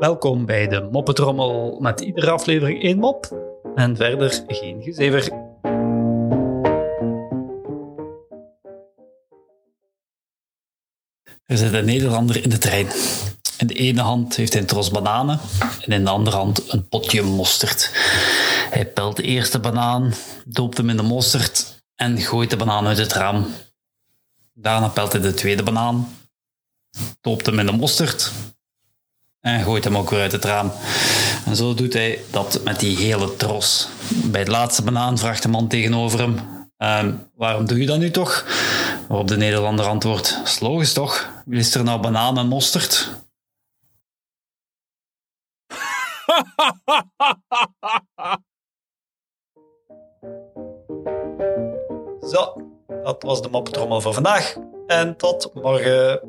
Welkom bij de Moppetrommel met iedere aflevering één mop en verder geen gezever. Er zit een Nederlander in de trein. In de ene hand heeft hij een tros bananen en in de andere hand een potje mosterd. Hij pelt de eerste banaan, doopt hem in de mosterd en gooit de banaan uit het raam. Daarna pelt hij de tweede banaan, doopt hem in de mosterd en gooit hem ook weer uit het raam. En zo doet hij dat met die hele tros. Bij de laatste banaan vraagt de man tegenover hem: "Ehm, Waarom doe je dat nu toch? Waarop de Nederlander antwoordt: "Is logisch toch? Wie is er nou banaan en mosterd? Zo, dat was de moppetrommel voor vandaag. En tot morgen.